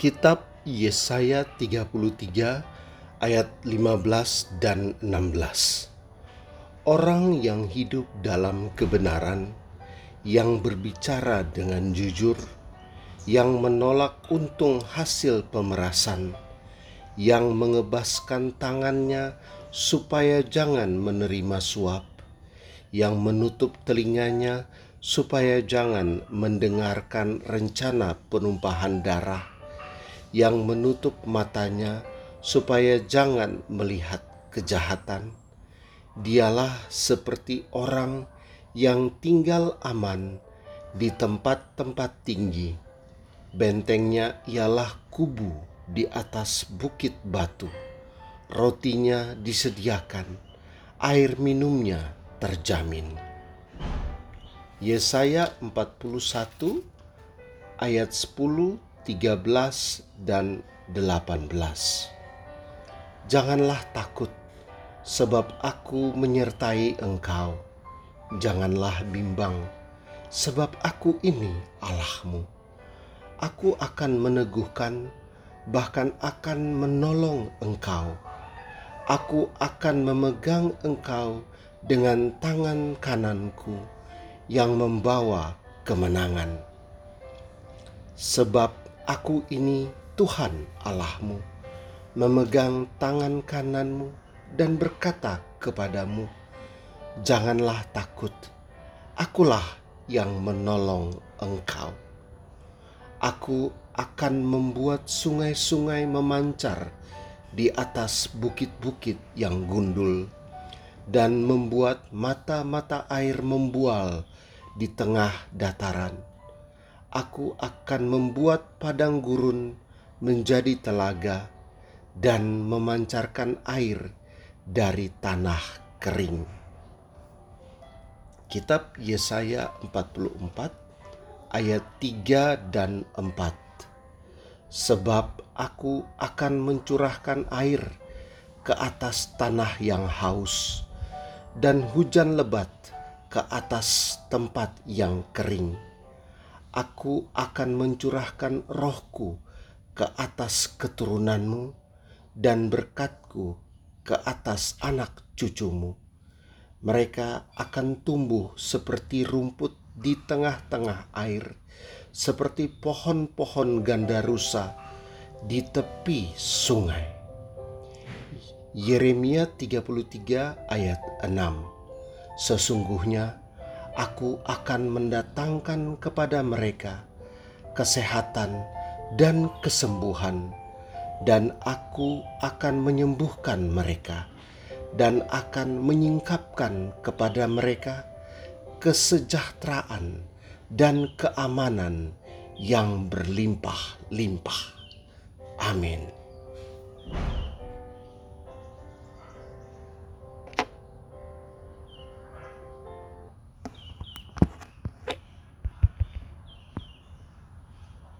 Kitab Yesaya 33 ayat 15 dan 16. Orang yang hidup dalam kebenaran, yang berbicara dengan jujur, yang menolak untung hasil pemerasan, yang mengebaskan tangannya supaya jangan menerima suap, yang menutup telinganya supaya jangan mendengarkan rencana penumpahan darah, yang menutup matanya supaya jangan melihat kejahatan. Dialah seperti orang yang tinggal aman di tempat-tempat tinggi. Bentengnya ialah kubu di atas bukit batu. Rotinya disediakan, air minumnya terjamin. Yesaya 41 ayat 10, 13 dan 18. Janganlah takut, sebab aku menyertai engkau. Janganlah bimbang, sebab aku ini Allahmu. Aku akan meneguhkan, bahkan akan menolong engkau. Aku akan memegang engkau dengan tangan kananku yang membawa kemenangan. Sebab aku ini Tuhan Allahmu memegang tangan kananmu dan berkata kepadamu, "Janganlah takut, akulah yang menolong engkau. Aku akan membuat sungai-sungai memancar di atas bukit-bukit yang gundul." dan membuat mata-mata air membual di tengah dataran. Aku akan membuat padang gurun menjadi telaga dan memancarkan air dari tanah kering. Kitab Yesaya 44 ayat 3 dan 4. Sebab aku akan mencurahkan air ke atas tanah yang haus dan hujan lebat ke atas tempat yang kering. Aku akan mencurahkan rohku ke atas keturunanmu dan berkatku ke atas anak cucumu. Mereka akan tumbuh seperti rumput di tengah-tengah air, seperti pohon-pohon gandarusa di tepi sungai. Yeremia 33 ayat 6 Sesungguhnya aku akan mendatangkan kepada mereka kesehatan dan kesembuhan dan aku akan menyembuhkan mereka dan akan menyingkapkan kepada mereka kesejahteraan dan keamanan yang berlimpah-limpah. Amin.